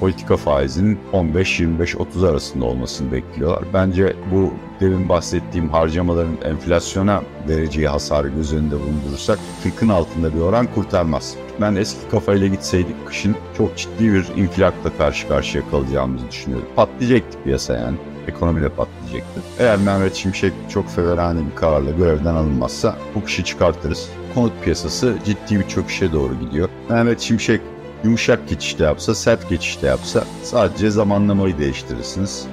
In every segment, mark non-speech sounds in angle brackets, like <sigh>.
politika faizinin 15-25-30 arasında olmasını bekliyorlar. Bence bu demin bahsettiğim harcamaların enflasyona vereceği hasarı göz önünde bulundurursak 40'ın altında bir oran kurtarmaz. Ben eski kafayla gitseydik kışın çok ciddi bir infilakla karşı karşıya kalacağımızı düşünüyorum. Patlayacaktı piyasa yani ekonomi de patlayacaktı. Eğer Mehmet Şimşek çok feverane bir kararla görevden alınmazsa bu kışı çıkartırız. Konut piyasası ciddi bir çöküşe doğru gidiyor. Mehmet Şimşek yumuşak geçişte yapsa, sert geçişte yapsa sadece zamanlamayı değiştirirsiniz.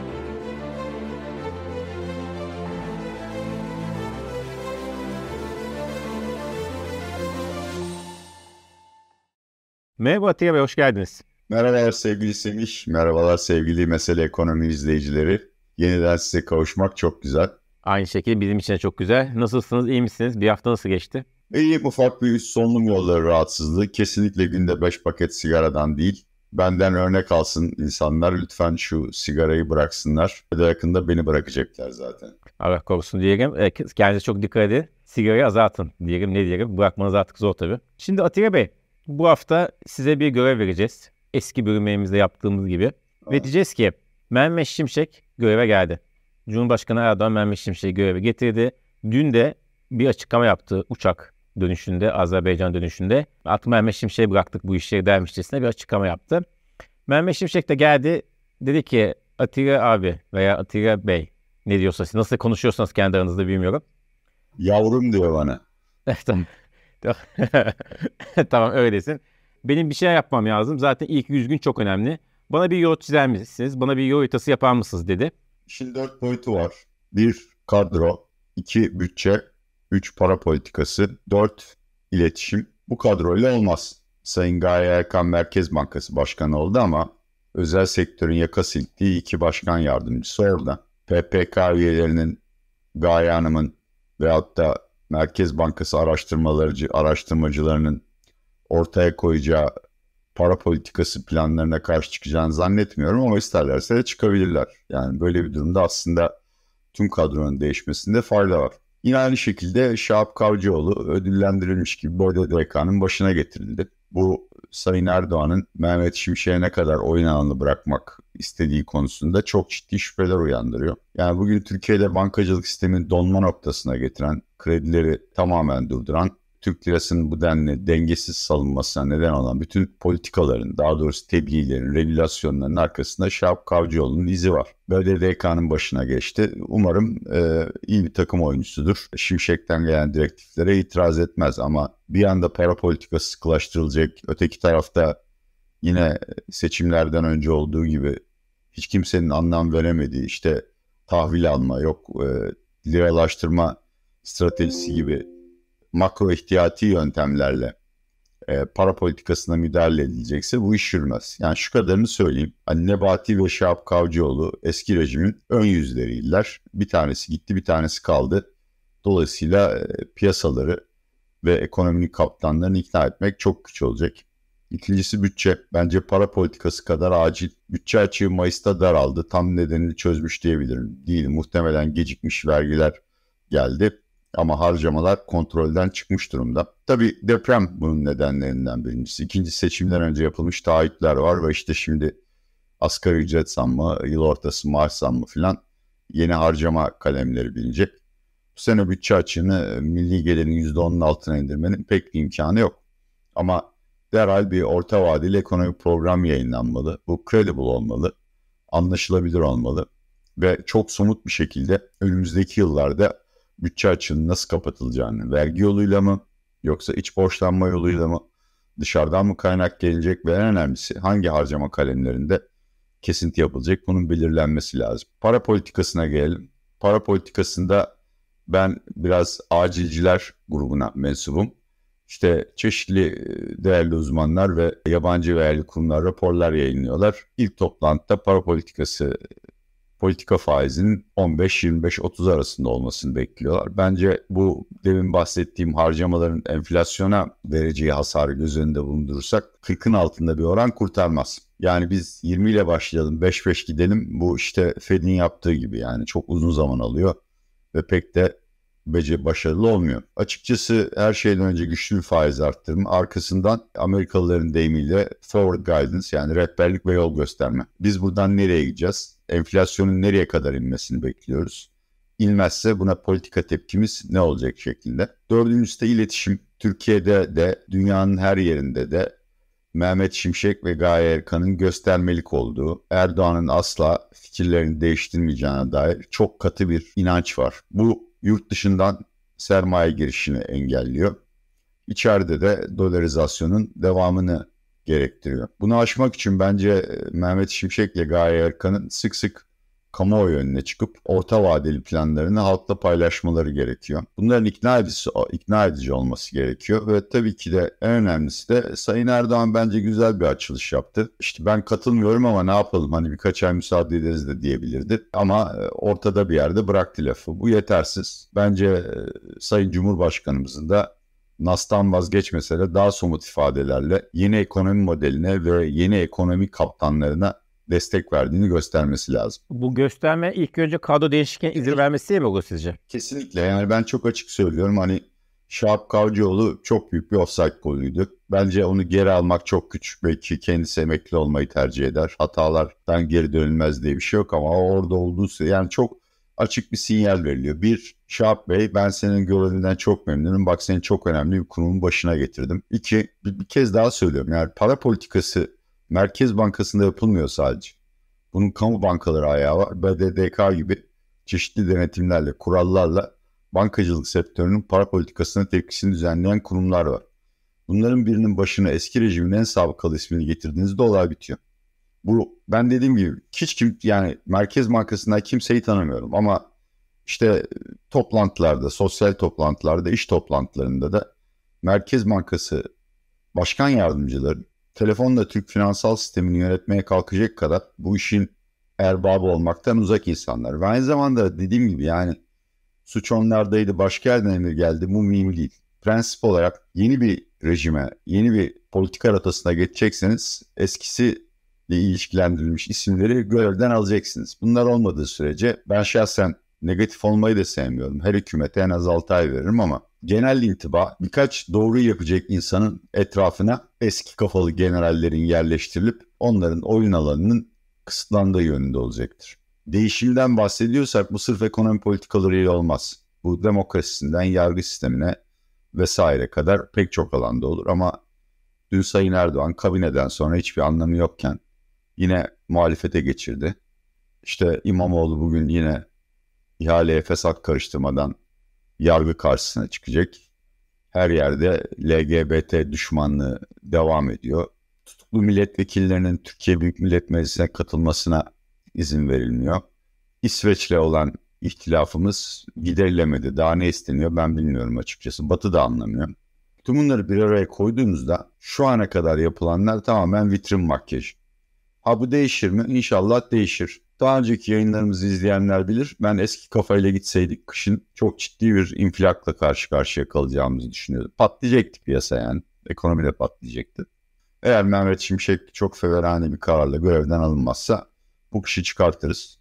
Merhaba Atiye Bey, hoş geldiniz. Merhabalar sevgili Semih, merhabalar sevgili Mesele Ekonomi izleyicileri. Yeniden size kavuşmak çok güzel. Aynı şekilde bizim için de çok güzel. Nasılsınız, iyi misiniz? Bir hafta nasıl geçti? İyiyim ufak bir üst solunum yolları rahatsızlığı. Kesinlikle günde 5 paket sigaradan değil. Benden örnek alsın insanlar. Lütfen şu sigarayı bıraksınlar. Ve de yakında beni bırakacaklar zaten. Allah korusun diyelim. E, kendinize çok dikkat edin. Sigarayı azaltın diyelim. Ne diyelim? Bırakmanız artık zor tabii. Şimdi Atilla Bey, bu hafta size bir görev vereceğiz. Eski bölümlerimizde yaptığımız gibi. Aa. Ve diyeceğiz ki Mehmet Şimşek göreve geldi. Cumhurbaşkanı Erdoğan Mehmet Şimşek'i göreve getirdi. Dün de bir açıklama yaptı uçak dönüşünde, Azerbaycan dönüşünde. Artık Mehmet Şimşek'e bıraktık bu işleri dermişçesine bir açıklama yaptı. Mehmet Şimşek de geldi. Dedi ki Atilla abi veya Atilla Bey ne diyorsa siz nasıl konuşuyorsanız kendi aranızda bilmiyorum. Yavrum diyor bana. <laughs> tamam. <laughs> tamam öylesin. Benim bir şey yapmam lazım. Zaten ilk 100 gün çok önemli. Bana bir yol çizer misiniz? Bana bir yol haritası yapar mısınız dedi. Şimdi dört boyutu var. Bir kadro, iki bütçe, üç para politikası, dört iletişim. Bu kadroyla olmaz. Sayın Gaye Erkan Merkez Bankası Başkanı oldu ama özel sektörün yaka silktiği iki başkan yardımcısı orada. PPK üyelerinin Gaye Hanım'ın veyahut da Merkez Bankası araştırmalarcı, araştırmacılarının ortaya koyacağı para politikası planlarına karşı çıkacağını zannetmiyorum ama isterlerse de çıkabilirler. Yani böyle bir durumda aslında tüm kadronun değişmesinde fayda var. Yine aynı şekilde Şahap Kavcıoğlu ödüllendirilmiş gibi BODDK'nın başına getirildi. Bu Sayın Erdoğan'ın Mehmet Şimşek'e ne kadar oyun alanı bırakmak istediği konusunda çok ciddi şüpheler uyandırıyor. Yani bugün Türkiye'de bankacılık sistemini donma noktasına getiren, kredileri tamamen durduran Türk lirasının bu denli dengesiz salınmasına neden olan bütün politikaların, daha doğrusu tebliğlerin, regülasyonların arkasında Şahap Kavcıoğlu'nun izi var. BDDK'nın başına geçti. Umarım e, iyi bir takım oyuncusudur. Şimşek'ten gelen direktiflere itiraz etmez ama bir anda para politikası sıkılaştırılacak. Öteki tarafta yine seçimlerden önce olduğu gibi hiç kimsenin anlam veremediği işte tahvil alma yok e, liralaştırma stratejisi gibi makro ihtiyati yöntemlerle e, para politikasına müdahale edilecekse bu iş yürümez. Yani şu kadarını söyleyeyim. Hani Nebati ve Şahap Kavcıoğlu eski rejimin ön yüzleriydiler. Bir tanesi gitti bir tanesi kaldı. Dolayısıyla e, piyasaları ve ekonominin kaptanlarını ikna etmek çok güç olacak. İkincisi bütçe. Bence para politikası kadar acil. Bütçe açığı Mayıs'ta daraldı. Tam nedenini çözmüş diyebilirim. Değil. Muhtemelen gecikmiş vergiler geldi. Ama harcamalar kontrolden çıkmış durumda. Tabii deprem bunun nedenlerinden birincisi. İkinci seçimden önce yapılmış taahhütler var ve işte şimdi asgari ücret zammı, yıl ortası maaş zammı filan yeni harcama kalemleri bilinecek. Bu sene bütçe açığını milli gelirin %10'un altına indirmenin pek bir imkanı yok. Ama derhal bir orta vadeli ekonomik program yayınlanmalı. Bu credible olmalı, anlaşılabilir olmalı ve çok somut bir şekilde önümüzdeki yıllarda bütçe açığının nasıl kapatılacağını, vergi yoluyla mı yoksa iç borçlanma yoluyla mı, dışarıdan mı kaynak gelecek ve en önemlisi hangi harcama kalemlerinde kesinti yapılacak bunun belirlenmesi lazım. Para politikasına gelelim. Para politikasında ben biraz acilciler grubuna mensubum. İşte çeşitli değerli uzmanlar ve yabancı ve yerli kurumlar raporlar yayınlıyorlar. İlk toplantıda para politikası politika faizinin 15-25-30 arasında olmasını bekliyorlar. Bence bu demin bahsettiğim harcamaların enflasyona vereceği hasarı göz önünde bulundurursak 40'ın altında bir oran kurtarmaz. Yani biz 20 ile başlayalım 5-5 gidelim bu işte Fed'in yaptığı gibi yani çok uzun zaman alıyor ve pek de bece başarılı olmuyor. Açıkçası her şeyden önce güçlü bir faiz arttırma, arkasından Amerikalıların deyimiyle forward guidance yani rehberlik ve yol gösterme. Biz buradan nereye gideceğiz? Enflasyonun nereye kadar inmesini bekliyoruz. İnmezse buna politika tepkimiz ne olacak şeklinde. Dördüncüsü de iletişim. Türkiye'de de dünyanın her yerinde de Mehmet Şimşek ve Gaye Erkan'ın göstermelik olduğu, Erdoğan'ın asla fikirlerini değiştirmeyeceğine dair çok katı bir inanç var. Bu yurt dışından sermaye girişini engelliyor. İçeride de dolarizasyonun devamını gerektiriyor. Bunu aşmak için bence Mehmet Şimşek ile Gaye Erkan'ın sık sık kamuoyu önüne çıkıp orta vadeli planlarını halkla paylaşmaları gerekiyor. Bunların ikna edici, ikna edici olması gerekiyor ve tabii ki de en önemlisi de Sayın Erdoğan bence güzel bir açılış yaptı. İşte ben katılmıyorum ama ne yapalım hani birkaç ay müsaade ederiz de diyebilirdi. Ama e, ortada bir yerde bıraktı lafı. Bu yetersiz. Bence e, Sayın Cumhurbaşkanımızın da NAS'tan vazgeçmese de daha somut ifadelerle yeni ekonomi modeline ve yeni ekonomi kaptanlarına destek verdiğini göstermesi lazım. Bu gösterme ilk önce kadro değişikliğine izin vermesi mi bu sizce? Kesinlikle yani ben çok açık söylüyorum hani Şahap Kavcıoğlu çok büyük bir offside golüydü. Bence onu geri almak çok güç. Belki kendisi emekli olmayı tercih eder. Hatalardan geri dönülmez diye bir şey yok ama orada olduğu yani çok açık bir sinyal veriliyor. Bir, Şahap Bey ben senin görevinden çok memnunum. Bak seni çok önemli bir kurumun başına getirdim. İki, bir, bir kez daha söylüyorum. Yani para politikası Merkez Bankası'nda yapılmıyor sadece. Bunun kamu bankaları ayağı var. BDDK gibi çeşitli denetimlerle, kurallarla bankacılık sektörünün para politikasına tepkisini düzenleyen kurumlar var. Bunların birinin başına eski rejimin en sabıkalı ismini getirdiğinizde olay bitiyor. Bu ben dediğim gibi hiç kim yani Merkez Bankası'ndan kimseyi tanımıyorum ama işte toplantılarda, sosyal toplantılarda, iş toplantılarında da Merkez Bankası başkan yardımcıları telefonla Türk finansal sistemini yönetmeye kalkacak kadar bu işin erbabı olmaktan uzak insanlar. Ve aynı zamanda dediğim gibi yani suç onlardaydı başka yerden emir geldi bu mühim değil. Prensip olarak yeni bir rejime, yeni bir politika rotasına geçecekseniz eskisiyle ilişkilendirilmiş isimleri görevden alacaksınız. Bunlar olmadığı sürece ben şahsen negatif olmayı da sevmiyorum. Her hükümete en az 6 ay veririm ama genel intiba birkaç doğru yapacak insanın etrafına eski kafalı generallerin yerleştirilip onların oyun alanının kısıtlandığı yönünde olacaktır. Değişimden bahsediyorsak bu sırf ekonomi politikalarıyla olmaz. Bu demokrasisinden yargı sistemine vesaire kadar pek çok alanda olur ama dün Sayın Erdoğan kabineden sonra hiçbir anlamı yokken yine muhalefete geçirdi. İşte İmamoğlu bugün yine ihaleye fesat karıştırmadan yargı karşısına çıkacak. Her yerde LGBT düşmanlığı devam ediyor. Tutuklu milletvekillerinin Türkiye Büyük Millet Meclisi'ne katılmasına izin verilmiyor. İsveç'le olan ihtilafımız giderilemedi. Daha ne isteniyor ben bilmiyorum açıkçası. Batı da anlamıyor. Tüm bunları bir araya koyduğumuzda şu ana kadar yapılanlar tamamen vitrin makyajı. Ha bu değişir mi? İnşallah değişir. Daha önceki yayınlarımızı izleyenler bilir. Ben eski kafayla gitseydik kışın çok ciddi bir infilakla karşı karşıya kalacağımızı düşünüyordum. Patlayacaktı piyasa yani. Ekonomi de patlayacaktı. Eğer Mehmet Şimşek çok feverane bir kararla görevden alınmazsa bu kışı çıkartırız.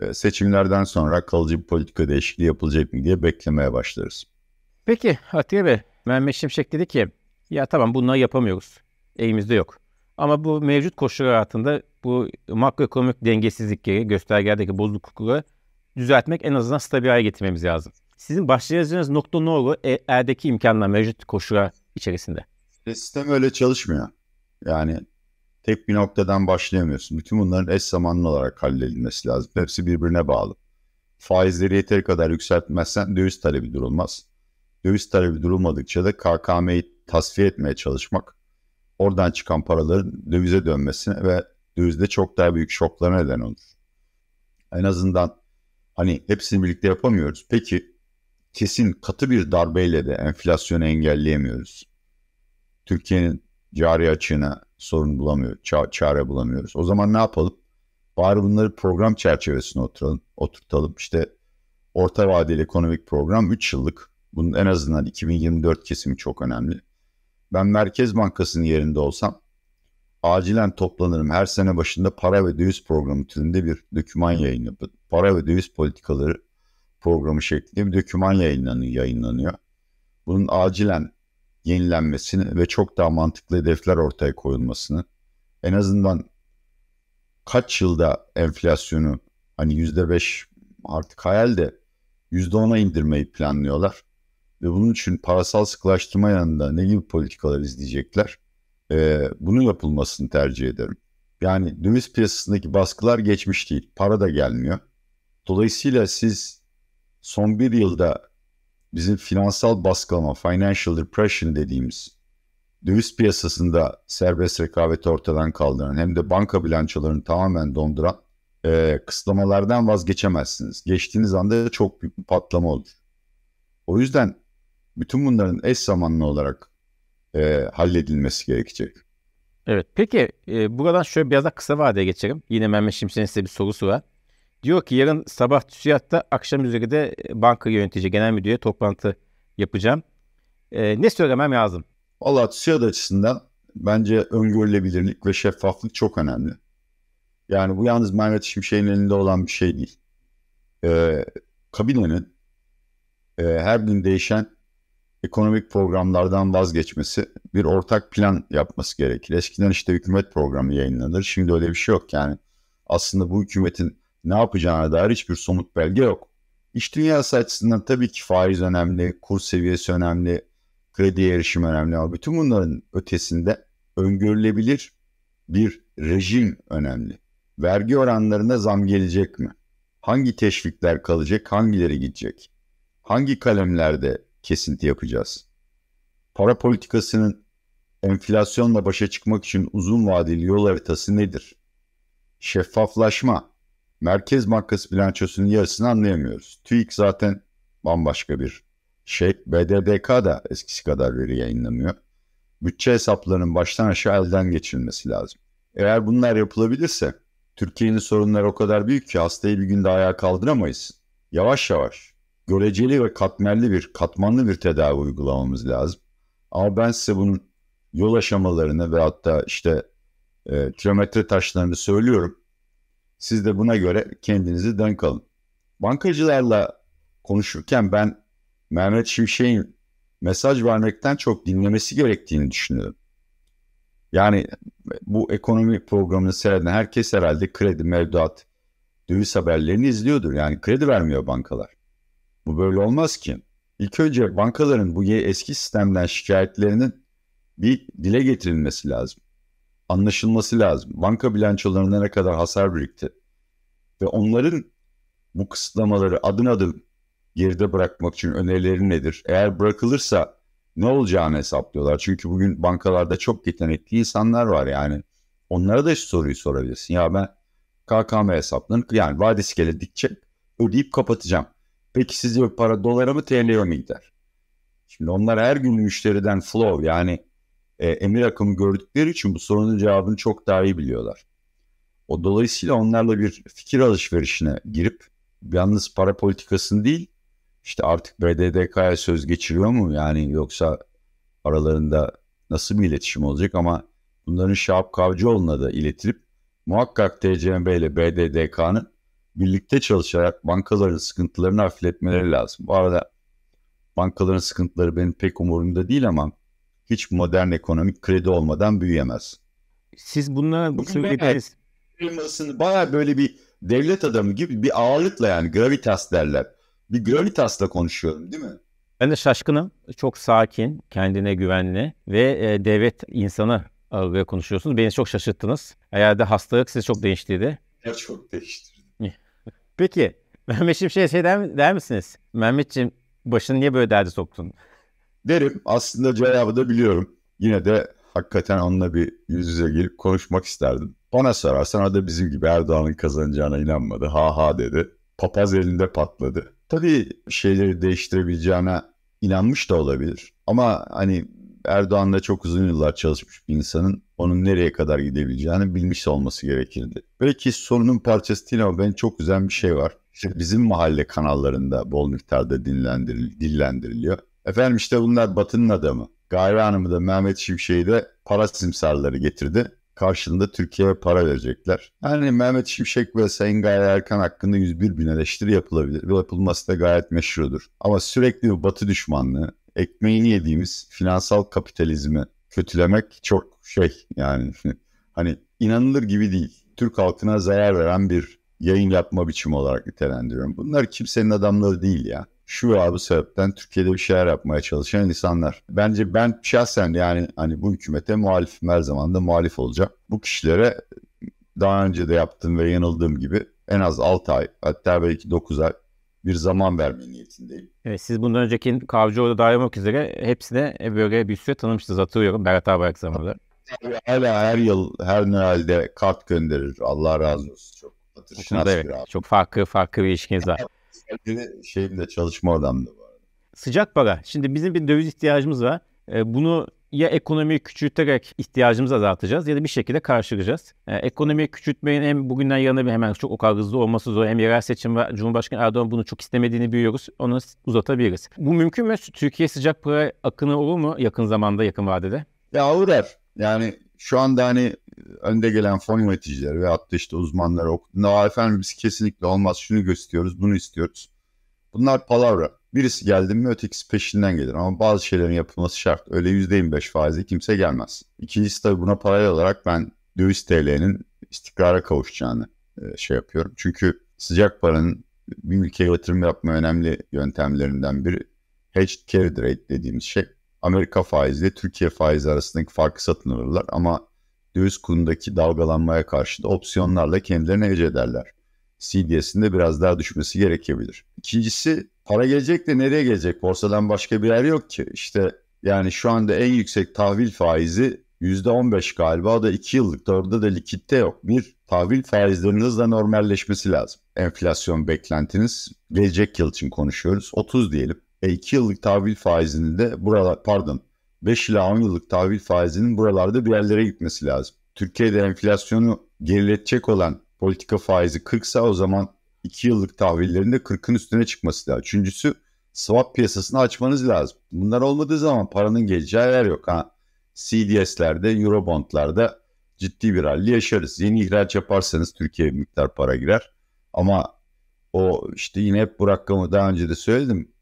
Ee, seçimlerden sonra kalıcı bir politika değişikliği yapılacak mı diye beklemeye başlarız. Peki Atiye Bey, Mehmet Şimşek dedi ki ya tamam bunları yapamıyoruz. Elimizde yok. Ama bu mevcut koşullar altında bu makroekonomik dengesizlikleri, göstergelerdeki bozuklukları düzeltmek en azından stabil hale getirmemiz lazım. Sizin başlayacağınız nokta ne olur e, erdeki imkanlar mevcut koşullar içerisinde? Sistem öyle çalışmıyor. Yani tek bir noktadan başlayamıyorsun. Bütün bunların eş zamanlı olarak halledilmesi lazım. Hepsi birbirine bağlı. Faizleri yeteri kadar yükseltmezsen döviz talebi durulmaz. Döviz talebi durulmadıkça da KKM'yi tasfiye etmeye çalışmak oradan çıkan paraların dövize dönmesine ve dövizde çok daha büyük şoklara neden olur. En azından hani hepsini birlikte yapamıyoruz. Peki kesin katı bir darbeyle de enflasyonu engelleyemiyoruz. Türkiye'nin cari açığına sorun bulamıyor, ça- çare bulamıyoruz. O zaman ne yapalım? Bari bunları program çerçevesine oturalım, oturtalım. İşte orta vadeli ekonomik program 3 yıllık. Bunun en azından 2024 kesimi çok önemli. Ben Merkez Bankası'nın yerinde olsam acilen toplanırım. Her sene başında para ve döviz programı türünde bir döküman yayın yapıp para ve döviz politikaları programı şeklinde bir yayınlanıyor. yayınlanıyor. Bunun acilen yenilenmesini ve çok daha mantıklı hedefler ortaya koyulmasını en azından kaç yılda enflasyonu hani yüzde beş artık hayal de yüzde ona indirmeyi planlıyorlar. Ve bunun için parasal sıkılaştırma yanında ne gibi politikalar izleyecekler? Ee, bunun yapılmasını tercih ederim. Yani döviz piyasasındaki baskılar geçmiş değil. Para da gelmiyor. Dolayısıyla siz son bir yılda bizim finansal baskılama, financial repression dediğimiz döviz piyasasında serbest rekabeti ortadan kaldıran hem de banka bilançolarını tamamen donduran e, kısıtlamalardan vazgeçemezsiniz. Geçtiğiniz anda çok büyük bir patlama olur. O yüzden bütün bunların eş zamanlı olarak e, halledilmesi gerekecek. Evet. Peki e, buradan şöyle biraz daha kısa vadeye geçelim. Yine Mehmet Şimşek'in size bir sorusu var. Diyor ki yarın sabah TÜSİAD'da akşam üzeri de banka yönetici genel müdürüye toplantı yapacağım. E, ne söylemem lazım? Valla TÜSİAD açısından bence öngörülebilirlik ve şeffaflık çok önemli. Yani bu yalnız Mehmet Şimşek'in elinde olan bir şey değil. Ee, kabinenin e, her gün değişen ekonomik programlardan vazgeçmesi, bir ortak plan yapması gerekir. Eskiden işte hükümet programı yayınlanır. Şimdi öyle bir şey yok. Yani aslında bu hükümetin ne yapacağına dair hiçbir somut belge yok. İş dünyası açısından tabii ki faiz önemli, kur seviyesi önemli, kredi erişim önemli ama bütün bunların ötesinde öngörülebilir bir rejim önemli. Vergi oranlarına zam gelecek mi? Hangi teşvikler kalacak, hangileri gidecek? Hangi kalemlerde kesinti yapacağız? Para politikasının enflasyonla başa çıkmak için uzun vadeli yol haritası nedir? Şeffaflaşma. Merkez Bankası bilançosunun yarısını anlayamıyoruz. TÜİK zaten bambaşka bir şey. BDDK da eskisi kadar veri yayınlamıyor. Bütçe hesaplarının baştan aşağı elden geçirilmesi lazım. Eğer bunlar yapılabilirse Türkiye'nin sorunları o kadar büyük ki hastayı bir günde ayağa kaldıramayız. Yavaş yavaş göreceli ve katmerli bir, katmanlı bir tedavi uygulamamız lazım. Ama ben size bunun yol aşamalarını ve hatta işte e, kilometre taşlarını söylüyorum. Siz de buna göre kendinizi denk alın. Bankacılarla konuşurken ben Mehmet Şimşek'in mesaj vermekten çok dinlemesi gerektiğini düşünüyorum. Yani bu ekonomi programını seyreden herkes herhalde kredi, mevduat, döviz haberlerini izliyordur. Yani kredi vermiyor bankalar. Bu böyle olmaz ki. İlk önce bankaların bu eski sistemden şikayetlerinin bir dile getirilmesi lazım. Anlaşılması lazım. Banka bilançolarında ne kadar hasar birikti. Ve onların bu kısıtlamaları adım adım geride bırakmak için önerileri nedir? Eğer bırakılırsa ne olacağını hesaplıyorlar. Çünkü bugün bankalarda çok yetenekli insanlar var yani. Onlara da şu soruyu sorabilirsin. Ya ben KKM hesaplarını yani vadesi geldikçe ödeyip kapatacağım. Peki sizce para dolara mı TL'ye mi gider? Şimdi onlar her gün müşteriden flow yani e, emir akımı gördükleri için bu sorunun cevabını çok daha iyi biliyorlar. O dolayısıyla onlarla bir fikir alışverişine girip yalnız para politikasını değil işte artık BDDK'ya söz geçiriyor mu? Yani yoksa aralarında nasıl bir iletişim olacak ama bunların Şahap Kavcıoğlu'na da iletilip muhakkak TCMB ile BDDK'nın birlikte çalışarak bankaların sıkıntılarını hafifletmeleri lazım. Bu arada bankaların sıkıntıları benim pek umurumda değil ama hiç modern ekonomik kredi olmadan büyüyemez. Siz bunlara bu söylediğiniz... Baya böyle bir devlet adamı gibi bir ağırlıkla yani gravitas derler bir Gravitas'la konuşuyorum değil mi? Ben de şaşkınım. Çok sakin, kendine güvenli ve e, devlet insanı ağırlığı konuşuyorsunuz. Beni çok şaşırttınız. Herhalde hastalık sizi çok değiştirdi. Ya çok değiştirdi. Peki <laughs> Mehmet Şimşek'e şey der, der misiniz? Mehmetciğim başını niye böyle derdi soktun? Derim. Aslında cevabı da biliyorum. Yine de hakikaten onunla bir yüz yüze gelip konuşmak isterdim. Bana sorarsan o da bizim gibi Erdoğan'ın kazanacağına inanmadı. Ha ha dedi. Papaz elinde patladı. Tabii şeyleri değiştirebileceğine inanmış da olabilir. Ama hani Erdoğan'la çok uzun yıllar çalışmış bir insanın onun nereye kadar gidebileceğini bilmiş olması gerekirdi. Belki sorunun parçası değil ama ben çok güzel bir şey var. İşte bizim mahalle kanallarında bol miktarda dinlendiril dillendiriliyor. Efendim işte bunlar Batı'nın adamı. Gayri Hanım'ı da Mehmet Şimşek'i de para simsarları getirdi. karşılığında Türkiye'ye para verecekler. Yani Mehmet Şimşek ve Sayın Gaye Erkan hakkında 101 bin eleştiri yapılabilir ve yapılması da gayet meşrudur. Ama sürekli bir batı düşmanlığı, ekmeğini yediğimiz finansal kapitalizmi kötülemek çok şey yani hani inanılır gibi değil. Türk halkına zarar veren bir yayın yapma biçimi olarak nitelendiriyorum. Bunlar kimsenin adamları değil ya. Şu veya bu sebepten Türkiye'de bir şeyler yapmaya çalışan insanlar. Bence ben şahsen yani hani bu hükümete muhalifim her zaman da muhalif olacağım. Bu kişilere daha önce de yaptığım ve yanıldığım gibi en az 6 ay hatta belki 9 ay bir zaman verme niyetindeyim. Evet, siz bundan önceki Kavcıoğlu dahil olmak üzere hepsine böyle bir süre tanımıştınız hatırlıyorum Berat Albayrak zamanında. Hala her yıl her Noel'de kart gönderir. Allah razı olsun. Çok hatırşınas evet, bir abi. Çok farklı farklı bir ilişkiniz var. Şeyimde çalışma odamda var. Sıcak para. Şimdi bizim bir döviz ihtiyacımız var. Ee, bunu ya ekonomiyi küçülterek ihtiyacımızı azaltacağız ya da bir şekilde karşılayacağız. Ee, ekonomiyi küçültmeyin hem bugünden yarına bir hemen çok o kadar hızlı olması zor. Hem yerel seçim ve Cumhurbaşkanı Erdoğan bunu çok istemediğini biliyoruz. Onu uzatabiliriz. Bu mümkün mü? Türkiye sıcak para akını olur mu yakın zamanda, yakın vadede? Ya uğrar. Yani şu anda hani önde gelen fon yöneticileri ve hatta işte uzmanlar okuduğunda efendim biz kesinlikle olmaz şunu gösteriyoruz bunu istiyoruz. Bunlar palavra. Birisi geldi mi ötekisi peşinden gelir ama bazı şeylerin yapılması şart. Öyle %25 faizi kimse gelmez. İkincisi tabii buna paralel olarak ben döviz TL'nin istikrara kavuşacağını e, şey yapıyorum. Çünkü sıcak paranın bir ülkeye yatırım yapma önemli yöntemlerinden biri hedged carry rate dediğimiz şey. Amerika faizi ile Türkiye faizi arasındaki farkı satın alırlar ama döviz kurundaki dalgalanmaya karşı da opsiyonlarla kendilerini ece ederler. CDS'in de biraz daha düşmesi gerekebilir. İkincisi para gelecek de nereye gelecek? Borsadan başka bir yer yok ki. İşte yani şu anda en yüksek tahvil faizi %15 galiba o da 2 yıllık. Orada da likitte yok. Bir, tahvil faizlerinin hızla normalleşmesi lazım. Enflasyon beklentiniz gelecek yıl için konuşuyoruz. 30 diyelim. E 2 yıllık tahvil faizinin de buralar pardon 5 ila 10 yıllık tahvil faizinin buralarda bir yerlere gitmesi lazım. Türkiye'de enflasyonu geriletecek olan politika faizi 40 ise o zaman 2 yıllık tahvillerin de 40'ın üstüne çıkması lazım. Üçüncüsü swap piyasasını açmanız lazım. Bunlar olmadığı zaman paranın geleceği yer yok. Ha, CDS'lerde, Eurobond'larda ciddi bir halde yaşarız. Yeni ihraç yaparsanız Türkiye'ye miktar para girer. Ama o işte yine hep bu rakamı daha önce de söyledim.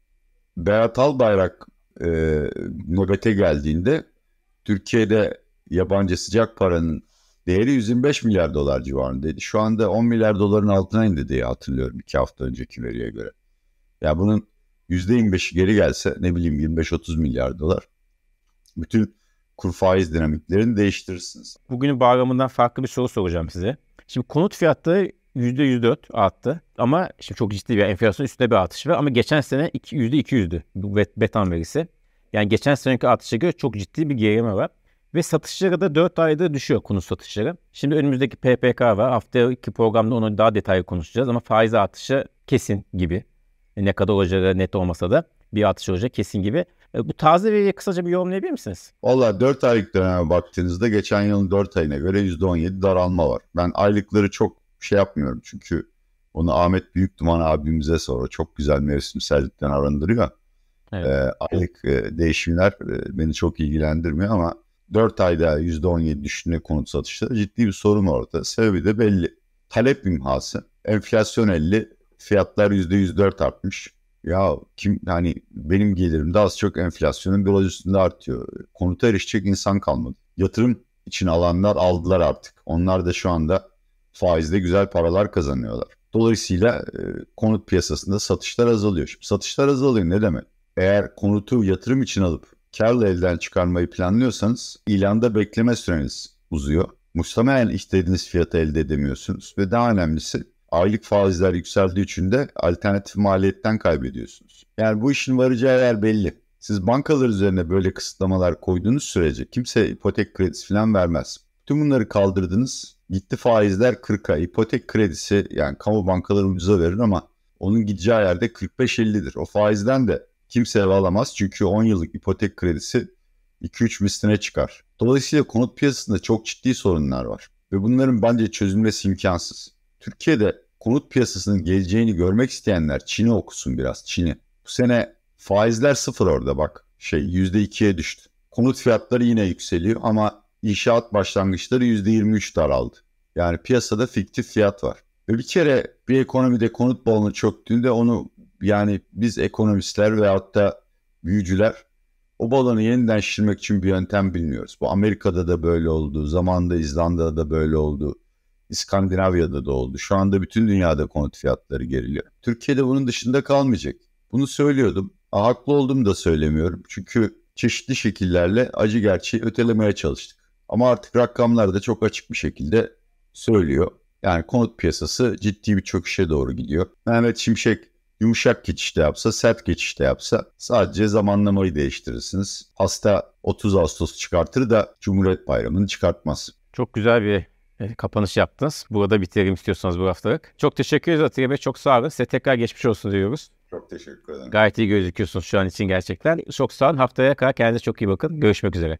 Berat Albayrak e, nöbete geldiğinde Türkiye'de yabancı sıcak paranın değeri 125 milyar dolar civarındaydı. Şu anda 10 milyar doların altına indi diye hatırlıyorum iki hafta önceki veriye göre. Ya bunun %25'i geri gelse ne bileyim 25-30 milyar dolar. Bütün kur faiz dinamiklerini değiştirirsiniz. Bugünün bağlamından farklı bir soru soracağım size. Şimdi konut fiyatları %104 arttı. Ama şimdi çok ciddi bir enflasyon üstünde bir artış var. Ama geçen sene %200'dü bu betan verisi. Yani geçen seneki artışa göre çok ciddi bir gerileme var. Ve satışları da 4 ayda düşüyor konut satışları. Şimdi önümüzdeki PPK var. Haftaki programda onu daha detaylı konuşacağız. Ama faiz artışı kesin gibi. Ne kadar olacağı net olmasa da bir artış olacak kesin gibi. E, bu taze veriyi kısaca bir yorumlayabilir misiniz? Valla 4 aylık döneme baktığınızda geçen yılın 4 ayına göre %17 daralma var. Ben aylıkları çok şey yapmıyorum çünkü onu Ahmet Büyük Duman abimize sonra çok güzel mevsimsellikten arındırıyor. Evet. E, aylık e, değişimler e, beni çok ilgilendirmiyor ama 4 ayda %17 düşüne konut satışları ciddi bir sorun orada. Sebebi de belli. Talep imhası. Enflasyon 50, fiyatlar %104 artmış. Ya kim hani benim gelirim de az çok enflasyonun biraz üstünde artıyor. Konuta erişecek insan kalmadı. Yatırım için alanlar aldılar artık. Onlar da şu anda faizde güzel paralar kazanıyorlar. Dolayısıyla e, konut piyasasında satışlar azalıyor. Şimdi satışlar azalıyor ne demek? Eğer konutu yatırım için alıp karla elden çıkarmayı planlıyorsanız ilanda bekleme süreniz uzuyor. Muhtemelen istediğiniz fiyatı elde edemiyorsunuz ve daha önemlisi aylık faizler yükseldiği için de alternatif maliyetten kaybediyorsunuz. Yani bu işin varacağı yer belli. Siz bankalar üzerine böyle kısıtlamalar koyduğunuz sürece kimse ipotek kredisi falan vermez. Tüm bunları kaldırdınız. Gitti faizler 40'a. İpotek kredisi yani kamu bankaları ucuza verir ama onun gideceği yerde 45-50'dir. O faizden de kimse ev alamaz çünkü 10 yıllık ipotek kredisi 2-3 misline çıkar. Dolayısıyla konut piyasasında çok ciddi sorunlar var. Ve bunların bence çözülmesi imkansız. Türkiye'de konut piyasasının geleceğini görmek isteyenler Çin'i okusun biraz Çin'i. Bu sene faizler sıfır orada bak şey %2'ye düştü. Konut fiyatları yine yükseliyor ama inşaat başlangıçları %23 daraldı. Yani piyasada fiktif fiyat var. Ve bir kere bir ekonomide konut balonu çöktüğünde onu yani biz ekonomistler veyahut da büyücüler o balonu yeniden şişirmek için bir yöntem bilmiyoruz. Bu Amerika'da da böyle oldu, zamanında İzlanda'da da böyle oldu, İskandinavya'da da oldu. Şu anda bütün dünyada konut fiyatları geriliyor. Türkiye'de bunun dışında kalmayacak. Bunu söylüyordum. Haklı olduğumu da söylemiyorum. Çünkü çeşitli şekillerle acı gerçeği ötelemeye çalıştık. Ama artık rakamlar da çok açık bir şekilde söylüyor. Yani konut piyasası ciddi bir çöküşe doğru gidiyor. Mehmet Şimşek yumuşak geçişte yapsa, sert geçişte yapsa sadece zamanlamayı değiştirirsiniz. Hasta 30 Ağustos çıkartır da Cumhuriyet Bayramı'nı çıkartmaz. Çok güzel bir e, kapanış yaptınız. Burada bitirelim istiyorsanız bu haftalık. Çok teşekkür ederiz Atilla Bey. Çok sağ olun. Size tekrar geçmiş olsun diyoruz. Çok teşekkür ederim. Gayet iyi gözüküyorsunuz şu an için gerçekten. Çok sağ olun. Haftaya kadar kendinize çok iyi bakın. Görüşmek üzere.